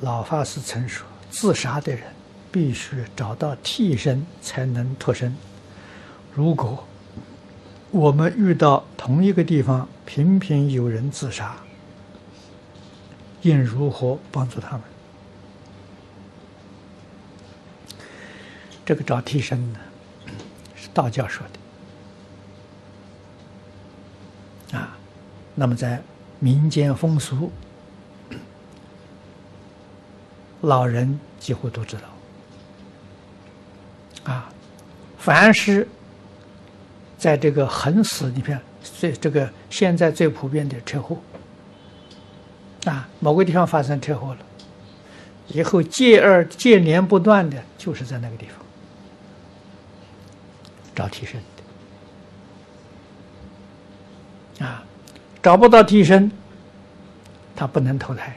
老法师曾说，自杀的人必须找到替身才能脱身。如果我们遇到同一个地方频频有人自杀，应如何帮助他们？这个找替身呢，是道教说的啊。那么在民间风俗，老人几乎都知道啊。凡是在这个横死里面，最这个现在最普遍的车祸。啊，某个地方发生车祸了，以后接二接连不断的，就是在那个地方找替身的。啊，找不到替身，他不能投胎，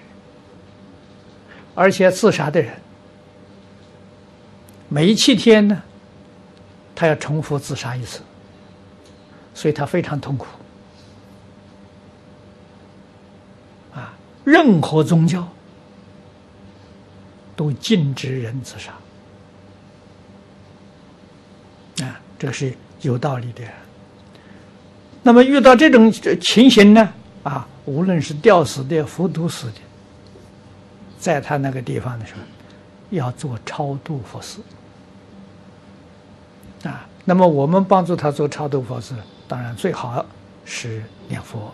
而且自杀的人，每七天呢，他要重复自杀一次，所以他非常痛苦。啊任何宗教都禁止人自杀啊，这个是有道理的。那么遇到这种情形呢，啊，无论是吊死的、服毒死的，在他那个地方的时候，要做超度佛事啊。那么我们帮助他做超度佛事，当然最好是念佛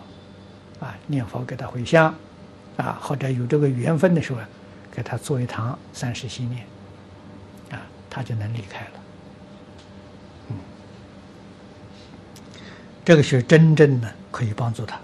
啊，念佛给他回向。啊，或者有这个缘分的时候，给他做一堂三世心念，啊，他就能离开了。这个是真正的可以帮助他。